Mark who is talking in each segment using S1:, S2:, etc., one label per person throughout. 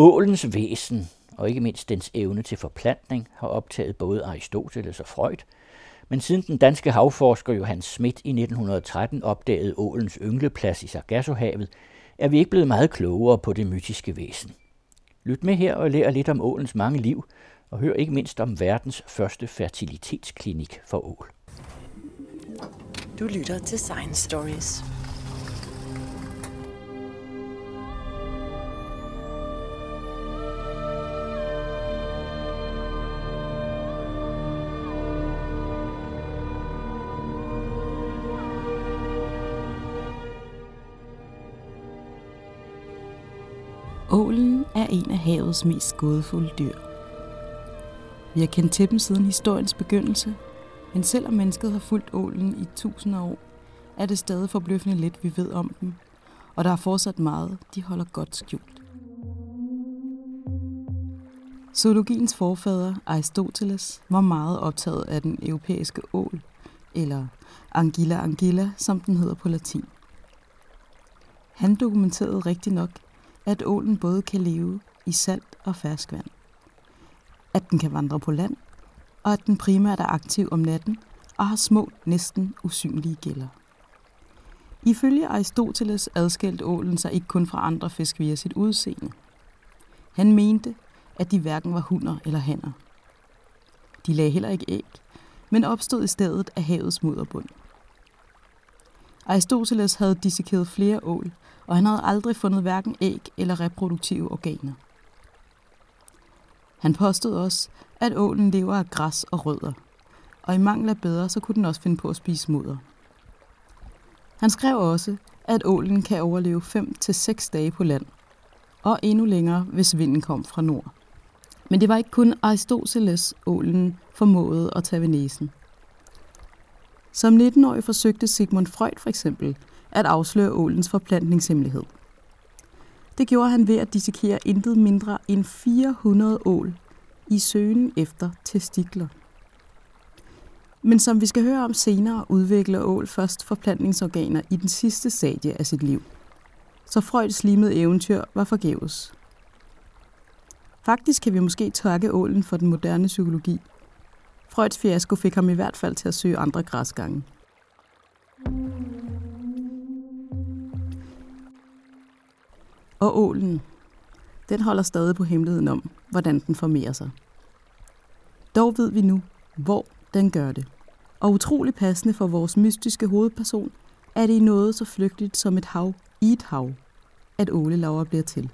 S1: Ålens væsen, og ikke mindst dens evne til forplantning, har optaget både Aristoteles og Freud, men siden den danske havforsker Johannes Schmidt i 1913 opdagede ålens yngleplads i Sargassohavet, er vi ikke blevet meget klogere på det mytiske væsen. Lyt med her og lær lidt om ålens mange liv, og hør ikke mindst om verdens første fertilitetsklinik for ål.
S2: Du lytter til Science Stories.
S3: Ålen er en af havets mest gådefulde dyr. Vi har kendt til dem siden historiens begyndelse, men selvom mennesket har fulgt ålen i tusinder år, er det stadig forbløffende lidt, vi ved om dem, og der er fortsat meget, de holder godt skjult. Zoologiens forfader Aristoteles var meget optaget af den europæiske ål, eller Anguilla angilla, som den hedder på latin. Han dokumenterede rigtig nok, at ålen både kan leve i salt og ferskvand, at den kan vandre på land, og at den primært er aktiv om natten og har små, næsten usynlige gælder. Ifølge Aristoteles adskilte ålen sig ikke kun fra andre fisk via sit udseende. Han mente, at de hverken var hunder eller hanner. De lagde heller ikke æg, men opstod i stedet af havets mudderbund. Aristoteles havde dissekeret flere ål, og han havde aldrig fundet hverken æg eller reproduktive organer. Han påstod også, at ålen lever af græs og rødder, og i mangel af bedre, så kunne den også finde på at spise mudder. Han skrev også, at ålen kan overleve 5-6 dage på land, og endnu længere, hvis vinden kom fra nord. Men det var ikke kun Aristoteles, ålen formåede at tage ved næsen. Som 19-årig forsøgte Sigmund Freud for eksempel at afsløre ålens forplantningshemmelighed. Det gjorde han ved at dissekere intet mindre end 400 ål i søgen efter testikler. Men som vi skal høre om senere, udvikler ål først forplantningsorganer i den sidste stadie af sit liv. Så Freuds limede eventyr var forgæves. Faktisk kan vi måske takke ålen for den moderne psykologi. Freuds fiasko fik ham i hvert fald til at søge andre græsgange. Og ålen, den holder stadig på hemmeligheden om, hvordan den formerer sig. Dog ved vi nu, hvor den gør det. Og utrolig passende for vores mystiske hovedperson, er det i noget så flygtigt som et hav i et hav, at ålelaver bliver til.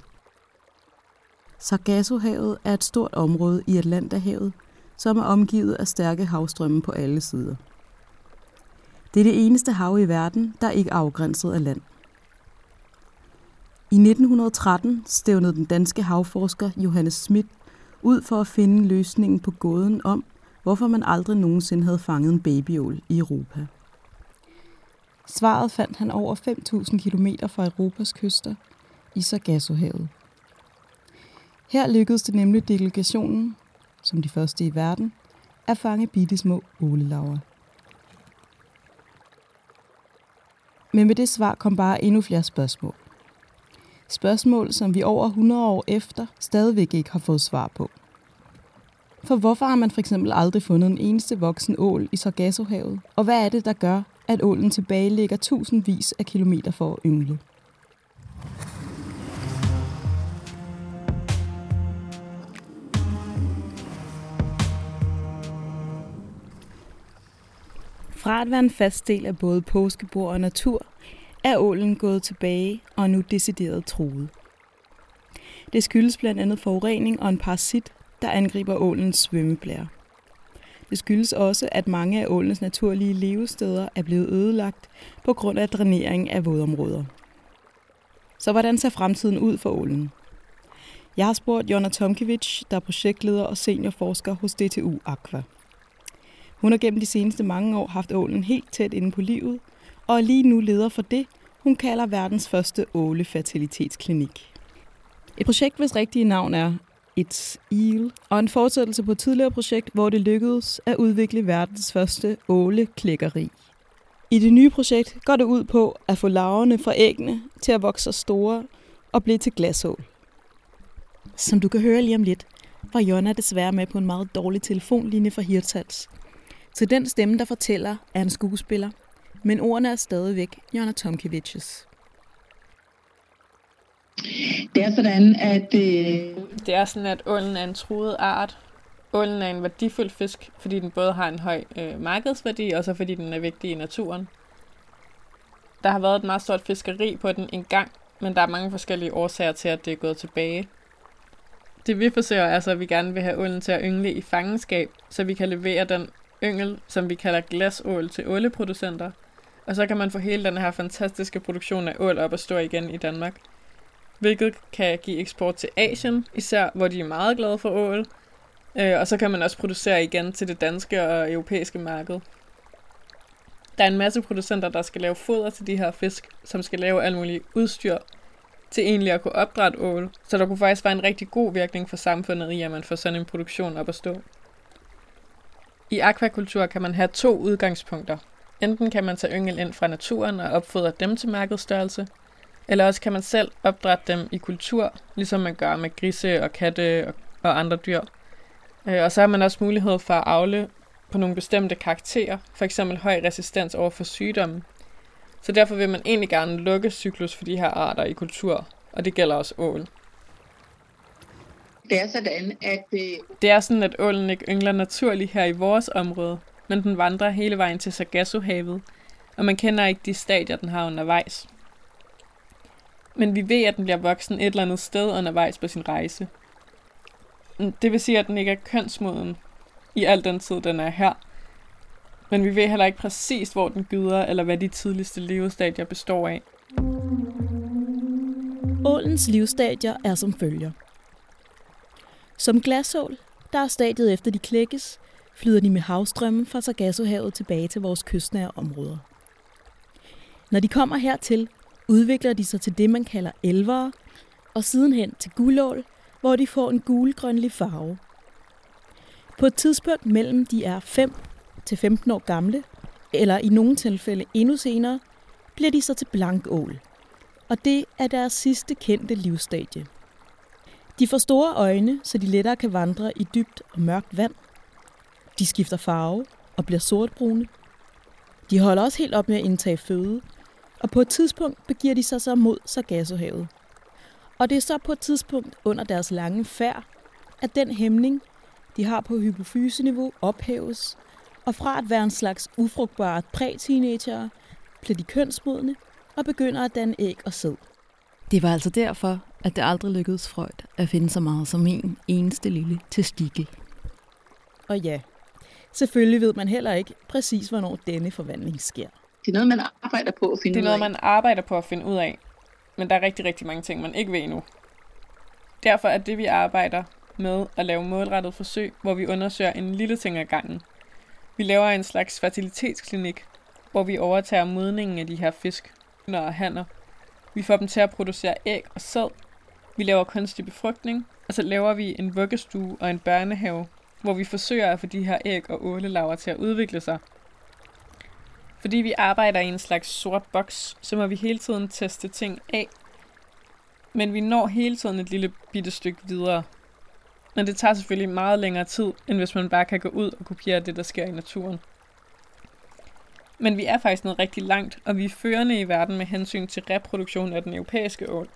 S3: Sargassohavet er et stort område i Atlanterhavet, som er omgivet af stærke havstrømme på alle sider. Det er det eneste hav i verden, der ikke er afgrænset af land. I 1913 stævnede den danske havforsker Johannes Schmidt ud for at finde løsningen på gåden om, hvorfor man aldrig nogensinde havde fanget en babyål i Europa. Svaret fandt han over 5.000 km fra Europas kyster i Sargassohavet. Her lykkedes det nemlig delegationen, som de første i verden, at fange bitte små ålelaver. Men med det svar kom bare endnu flere spørgsmål. Spørgsmål, som vi over 100 år efter stadigvæk ikke har fået svar på. For hvorfor har man for eksempel aldrig fundet en eneste voksen ål i Sargassohavet? Og hvad er det, der gør, at ålen tilbage ligger tusindvis af kilometer for at yngle? Fra at være en fast del af både påskebord og natur, er ålen gået tilbage og er nu decideret truet. Det skyldes blandt andet forurening og en parasit, der angriber ålens svømmeblære. Det skyldes også, at mange af ålens naturlige levesteder er blevet ødelagt på grund af drænering af vådområder. Så hvordan ser fremtiden ud for ålen? Jeg har spurgt Jonna Tomkevich, der er projektleder og seniorforsker hos DTU Aqua. Hun har gennem de seneste mange år haft ålen helt tæt inde på livet, og lige nu leder for det, hun kalder verdens første ålefertilitetsklinik. Et projekt, hvis rigtige navn er It's Eel, og en fortsættelse på et tidligere projekt, hvor det lykkedes at udvikle verdens første åleklækkeri. I det nye projekt går det ud på at få larverne fra æggene til at vokse store og blive til glasål. som du kan høre lige om lidt, var Jonna desværre med på en meget dårlig telefonlinje fra Hirtals. Så den stemme, der fortæller, er en skuespiller, men ordene er stadigvæk Jonna Tomkevicius.
S4: Det er sådan, at... Øh...
S5: Det er sådan, at ålen er en truet art. Ålen er en værdifuld fisk, fordi den både har en høj øh, markedsværdi, og så fordi den er vigtig i naturen. Der har været et meget stort fiskeri på den engang, men der er mange forskellige årsager til, at det er gået tilbage. Det vi forsøger er altså, at vi gerne vil have ålen til at yngle i fangenskab, så vi kan levere den yngel, som vi kalder glasål, til åleproducenter. Og så kan man få hele den her fantastiske produktion af ål op at stå igen i Danmark. Hvilket kan give eksport til Asien, især hvor de er meget glade for ål. Øh, og så kan man også producere igen til det danske og europæiske marked. Der er en masse producenter, der skal lave foder til de her fisk, som skal lave alt muligt udstyr til egentlig at kunne opdrætte ål. Så der kunne faktisk være en rigtig god virkning for samfundet i, at man får sådan en produktion op at stå. I akvakultur kan man have to udgangspunkter. Enten kan man tage yngel ind fra naturen og opfodre dem til markedsstørrelse, eller også kan man selv opdrætte dem i kultur, ligesom man gør med grise og katte og, og andre dyr. Øh, og så har man også mulighed for at afle på nogle bestemte karakterer, f.eks. høj resistens over for sygdomme. Så derfor vil man egentlig gerne lukke cyklus for de her arter i kultur, og det gælder også ål.
S4: Det er sådan, at... Øh...
S5: Det er sådan, at ålen ikke yngler naturligt her i vores område, men den vandrer hele vejen til Sargassohavet, og man kender ikke de stadier, den har undervejs. Men vi ved, at den bliver voksen et eller andet sted undervejs på sin rejse. Det vil sige, at den ikke er kønsmoden i al den tid, den er her. Men vi ved heller ikke præcis, hvor den gyder, eller hvad de tidligste levestadier består af.
S3: Ålens livstadier er som følger. Som glasål, der er stadiet efter de klækkes, flyder de med havstrømmen fra Sargassohavet tilbage til vores kystnære områder. Når de kommer hertil, udvikler de sig til det, man kalder elvere, og sidenhen til guldål, hvor de får en gulgrønlig farve. På et tidspunkt mellem de er 5 til 15 år gamle, eller i nogle tilfælde endnu senere, bliver de så til blankål. Og det er deres sidste kendte livsstadie. De får store øjne, så de lettere kan vandre i dybt og mørkt vand. De skifter farve og bliver sortbrune. De holder også helt op med at indtage føde, og på et tidspunkt begiver de sig så mod Sargassohavet. Og det er så på et tidspunkt under deres lange færd, at den hæmning, de har på hypofyseniveau, ophæves, og fra at være en slags ufrugtbare præ-teenager, bliver de kønsmodne og begynder at danne æg og sæd. Det var altså derfor, at det aldrig lykkedes Freud at finde så meget som en eneste lille testikel. Og ja, selvfølgelig ved man heller ikke præcis, hvornår denne forvandling sker.
S4: Det er noget, man arbejder på at finde
S5: Det er noget, man arbejder på at finde ud af. Men der er rigtig, rigtig mange ting, man ikke ved endnu. Derfor er det, vi arbejder med at lave målrettet forsøg, hvor vi undersøger en lille ting ad gangen. Vi laver en slags fertilitetsklinik, hvor vi overtager modningen af de her fisk, og hanner. Vi får dem til at producere æg og sæd. Vi laver kunstig befrugtning, og så laver vi en vuggestue og en børnehave, hvor vi forsøger at få de her æg og ålelaver til at udvikle sig. Fordi vi arbejder i en slags sort boks, så må vi hele tiden teste ting af. Men vi når hele tiden et lille bitte stykke videre. Men det tager selvfølgelig meget længere tid, end hvis man bare kan gå ud og kopiere det, der sker i naturen. Men vi er faktisk noget rigtig langt, og vi er førende i verden med hensyn til reproduktion af den europæiske ål.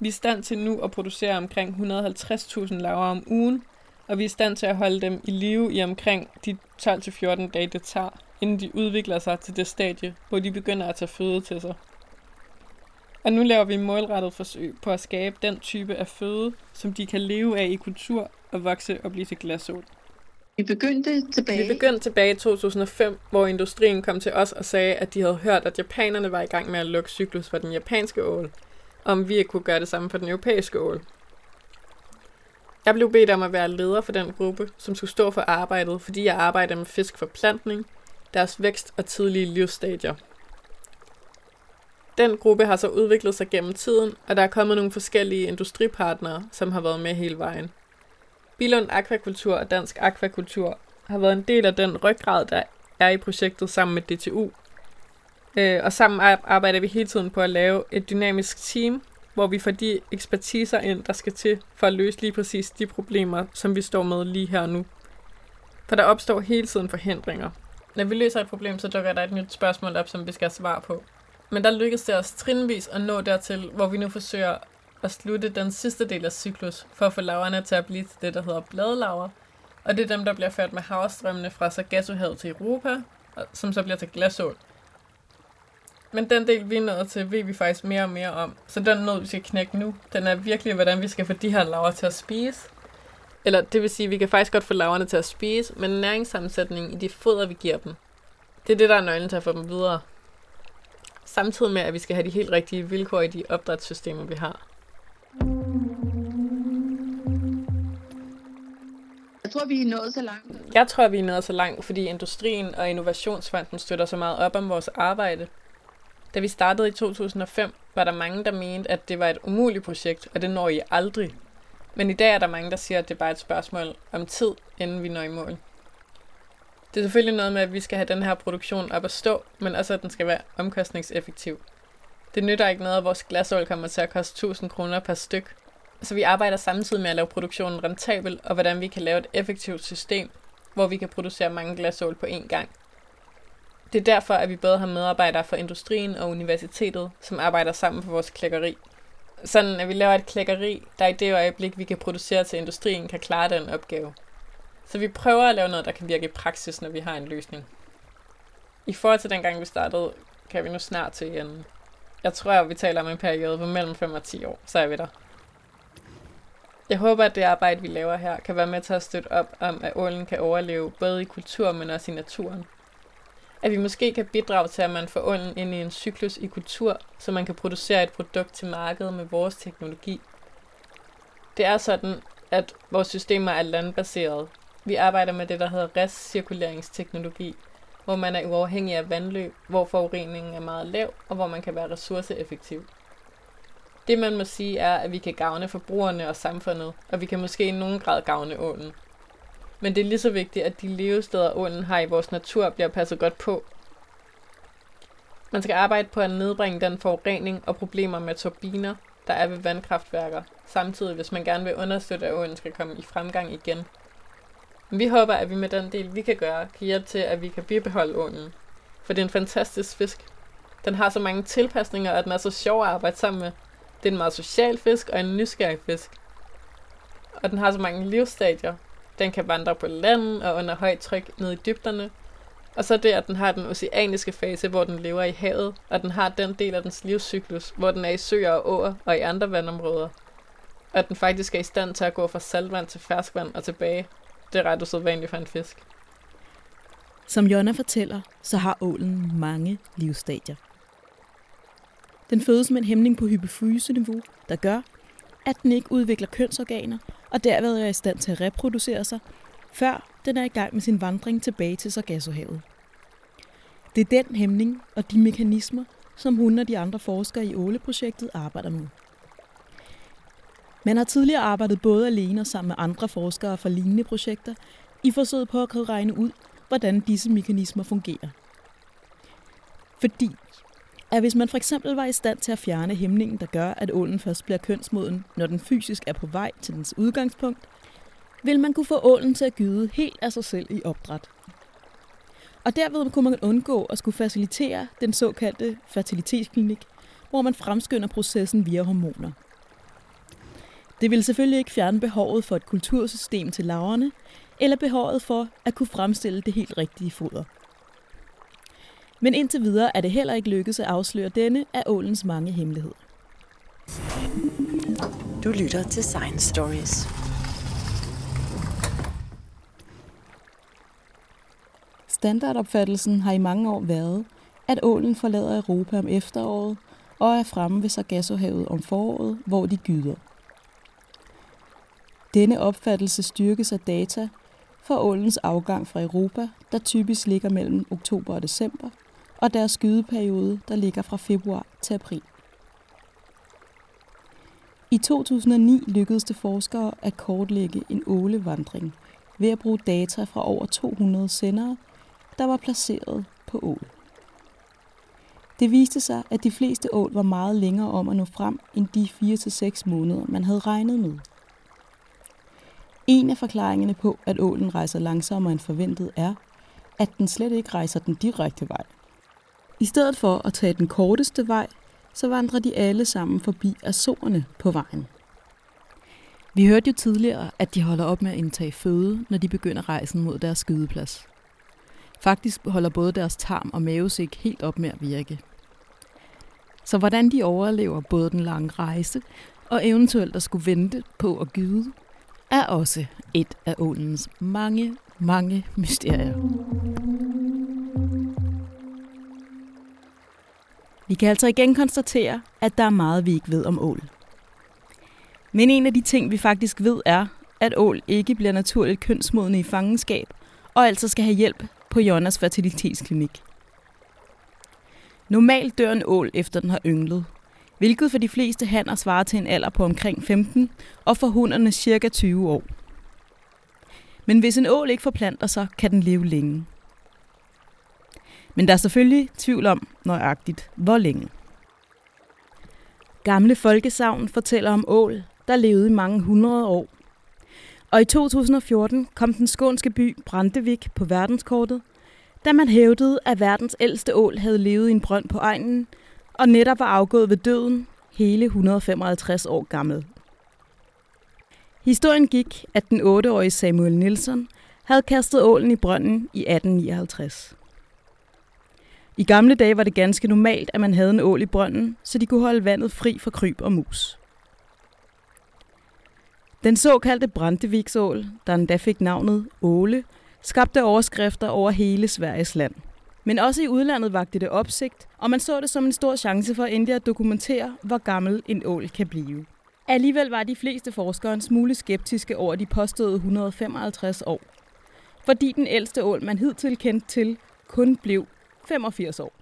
S5: Vi er i stand til nu at producere omkring 150.000 laver om ugen, og vi er i stand til at holde dem i live i omkring de 12-14 dage, det tager, inden de udvikler sig til det stadie, hvor de begynder at tage føde til sig. Og nu laver vi målrettet forsøg på at skabe den type af føde, som de kan leve af i kultur og vokse og blive til glasål.
S4: Vi begyndte tilbage...
S5: Vi begyndte tilbage i 2005, hvor industrien kom til os og sagde, at de havde hørt, at japanerne var i gang med at lukke cyklus for den japanske ål, om vi ikke kunne gøre det samme for den europæiske ål. Jeg blev bedt om at være leder for den gruppe, som skulle stå for arbejdet, fordi jeg arbejder med fisk for plantning, deres vækst og tidlige livsstadier. Den gruppe har så udviklet sig gennem tiden, og der er kommet nogle forskellige industripartnere, som har været med hele vejen. Bilund Aquakultur og Dansk Aquakultur har været en del af den ryggrad, der er i projektet sammen med DTU. Øh, og sammen arbejder vi hele tiden på at lave et dynamisk team, hvor vi får de ekspertiser ind, der skal til for at løse lige præcis de problemer, som vi står med lige her nu. For der opstår hele tiden forhindringer. Når vi løser et problem, så dukker der et nyt spørgsmål op, som vi skal have svar på. Men der lykkedes det os trinvis at nå dertil, hvor vi nu forsøger at slutte den sidste del af cyklus, for at få laverne til at blive til det, der hedder bladlaver. Og det er dem, der bliver ført med havstrømmene fra Sargassohavet til Europa, som så bliver til glasål. Men den del, vi er nået til, ved vi faktisk mere og mere om. Så den nød, vi skal knække nu, den er virkelig, hvordan vi skal få de her laver til at spise. Eller det vil sige, at vi kan faktisk godt få laverne til at spise, men næringssammensætningen i de foder, vi giver dem, det er det, der er nøglen til at få dem videre. Samtidig med, at vi skal have de helt rigtige vilkår i de opdrætssystemer, vi har.
S4: Jeg tror, vi er nået så langt.
S5: Jeg tror, vi er nået så langt, fordi industrien og Innovationsfonden støtter så meget op om vores arbejde. Da vi startede i 2005, var der mange, der mente, at det var et umuligt projekt, og det når I aldrig. Men i dag er der mange, der siger, at det bare er et spørgsmål om tid, inden vi når i mål. Det er selvfølgelig noget med, at vi skal have den her produktion op at stå, men også at den skal være omkostningseffektiv. Det nytter ikke noget, at vores glasål kommer til at koste 1000 kroner per styk. Så vi arbejder samtidig med at lave produktionen rentabel, og hvordan vi kan lave et effektivt system, hvor vi kan producere mange glasål på én gang. Det er derfor, at vi både har medarbejdere fra industrien og universitetet, som arbejder sammen på vores klækkeri. Sådan at vi laver et klækkeri, der i det øjeblik, vi kan producere til industrien, kan klare den opgave. Så vi prøver at lave noget, der kan virke i praksis, når vi har en løsning. I forhold til dengang vi startede, kan vi nu snart til igen. Jeg tror, at vi taler om en periode på mellem 5 og 10 år, så er vi der. Jeg håber, at det arbejde, vi laver her, kan være med til at støtte op om, at ålen kan overleve både i kultur, men også i naturen. At vi måske kan bidrage til, at man får ålen ind i en cyklus i kultur, så man kan producere et produkt til markedet med vores teknologi. Det er sådan, at vores systemer er landbaserede. vi arbejder med det, der hedder restcirkuleringsteknologi, hvor man er uafhængig af vandløb, hvor forureningen er meget lav, og hvor man kan være ressourceeffektiv. Det man må sige er, at vi kan gavne forbrugerne og samfundet, og vi kan måske i nogen grad gavne ålen. Men det er lige så vigtigt, at de levesteder, ålen har i vores natur, bliver passet godt på. Man skal arbejde på at nedbringe den forurening og problemer med turbiner, der er ved vandkraftværker, samtidig hvis man gerne vil understøtte, at ånden skal komme i fremgang igen – vi håber, at vi med den del, vi kan gøre, kan hjælpe til, at vi kan bibeholde ålen. For det er en fantastisk fisk. Den har så mange tilpasninger, og den er så sjov at arbejde sammen med. Det er en meget social fisk og en nysgerrig fisk. Og den har så mange livsstadier. Den kan vandre på landet og under højt tryk ned i dybderne. Og så det, at den har den oceaniske fase, hvor den lever i havet, og den har den del af dens livscyklus, hvor den er i søer og åer og i andre vandområder. Og at den faktisk er i stand til at gå fra saltvand til ferskvand og tilbage, det er ret usædvanligt for en fisk.
S3: Som Jonna fortæller, så har ålen mange livsstadier. Den fødes med en hæmning på hypofyseniveau, der gør, at den ikke udvikler kønsorganer og derved er i stand til at reproducere sig, før den er i gang med sin vandring tilbage til Sargassohavet. Det er den hæmning og de mekanismer, som hun og de andre forskere i Åle-projektet arbejder med. Man har tidligere arbejdet både alene og sammen med andre forskere fra lignende projekter i forsøget på at regne ud, hvordan disse mekanismer fungerer. Fordi at hvis man for eksempel var i stand til at fjerne hæmningen, der gør, at ålen først bliver kønsmoden, når den fysisk er på vej til dens udgangspunkt, vil man kunne få ålen til at gyde helt af sig selv i opdræt. Og derved kunne man undgå at skulle facilitere den såkaldte fertilitetsklinik, hvor man fremskynder processen via hormoner – det vil selvfølgelig ikke fjerne behovet for et kultursystem til laverne, eller behovet for at kunne fremstille det helt rigtige foder. Men indtil videre er det heller ikke lykkedes at afsløre denne af ålens mange hemmeligheder.
S2: Du lytter til Science Stories.
S3: Standardopfattelsen har i mange år været, at ålen forlader Europa om efteråret og er fremme ved Sargassohavet om foråret, hvor de gyder. Denne opfattelse styrkes af data for ålens afgang fra Europa, der typisk ligger mellem oktober og december, og deres skydeperiode, der ligger fra februar til april. I 2009 lykkedes det forskere at kortlægge en ålevandring ved at bruge data fra over 200 sendere, der var placeret på ål. Det viste sig, at de fleste ål var meget længere om at nå frem end de 4-6 måneder, man havde regnet med. En af forklaringerne på, at ålen rejser langsommere end forventet, er, at den slet ikke rejser den direkte vej. I stedet for at tage den korteste vej, så vandrer de alle sammen forbi Azorerne på vejen. Vi hørte jo tidligere, at de holder op med at indtage føde, når de begynder rejsen mod deres skydeplads. Faktisk holder både deres tarm og mavesæk helt op med at virke. Så hvordan de overlever både den lange rejse og eventuelt at skulle vente på at gyde, er også et af ålens mange, mange mysterier. Vi kan altså igen konstatere, at der er meget, vi ikke ved om ål. Men en af de ting, vi faktisk ved, er, at ål ikke bliver naturligt kønsmodende i fangenskab, og altså skal have hjælp på Jonas fertilitetsklinik. Normalt dør en ål, efter den har ynglet, hvilket for de fleste hanner svarer til en alder på omkring 15, og for hunderne cirka 20 år. Men hvis en ål ikke forplanter sig, kan den leve længe. Men der er selvfølgelig tvivl om nøjagtigt, hvor længe. Gamle folkesavn fortæller om ål, der levede i mange hundrede år. Og i 2014 kom den skånske by Brandevik på verdenskortet, da man hævdede, at verdens ældste ål havde levet i en brønd på egnen, og netop var afgået ved døden, hele 155 år gammel. Historien gik, at den 8-årige Samuel Nielsen havde kastet ålen i brønden i 1859. I gamle dage var det ganske normalt, at man havde en ål i brønden, så de kunne holde vandet fri for kryb og mus. Den såkaldte Brandeviksål, der endda fik navnet Åle, skabte overskrifter over hele Sveriges land. Men også i udlandet vagte det opsigt, og man så det som en stor chance for endelig at dokumentere, hvor gammel en ål kan blive. Alligevel var de fleste forskere en smule skeptiske over de påståede 155 år, fordi den ældste ål, man hidtil kendte til, kun blev 85 år.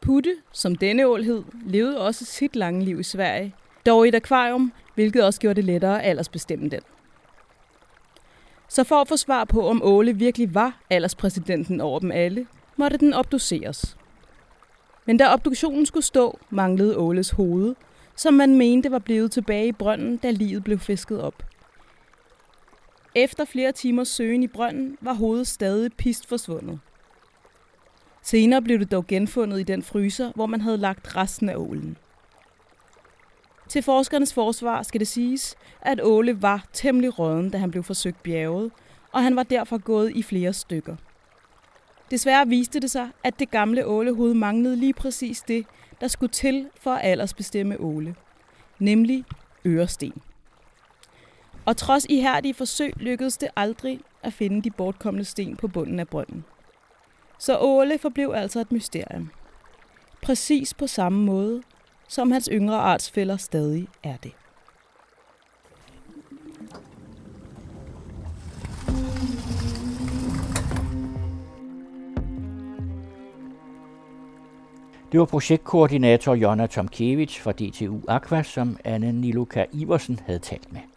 S3: Putte, som denne ål hed, levede også sit lange liv i Sverige, dog i et akvarium, hvilket også gjorde det lettere at aldersbestemme den. Så for at få svar på, om Åle virkelig var alderspræsidenten over dem alle, måtte den obduceres. Men da obduktionen skulle stå, manglede Åles hoved, som man mente var blevet tilbage i brønden, da livet blev fisket op. Efter flere timers søgen i brønden var hovedet stadig pist forsvundet. Senere blev det dog genfundet i den fryser, hvor man havde lagt resten af ålen. Til forskernes forsvar skal det siges, at Åle var temmelig råden, da han blev forsøgt bjerget, og han var derfor gået i flere stykker. Desværre viste det sig, at det gamle ålehoved manglede lige præcis det, der skulle til for at aldersbestemme Åle, nemlig øresten. Og trods ihærdige forsøg lykkedes det aldrig at finde de bortkomne sten på bunden af brønden. Så Åle forblev altså et mysterium. Præcis på samme måde, som hans yngre artsfælder stadig er det.
S1: Det var projektkoordinator Jonna Tomkiewicz fra DTU Aqua, som Anne Niluka Iversen havde talt med.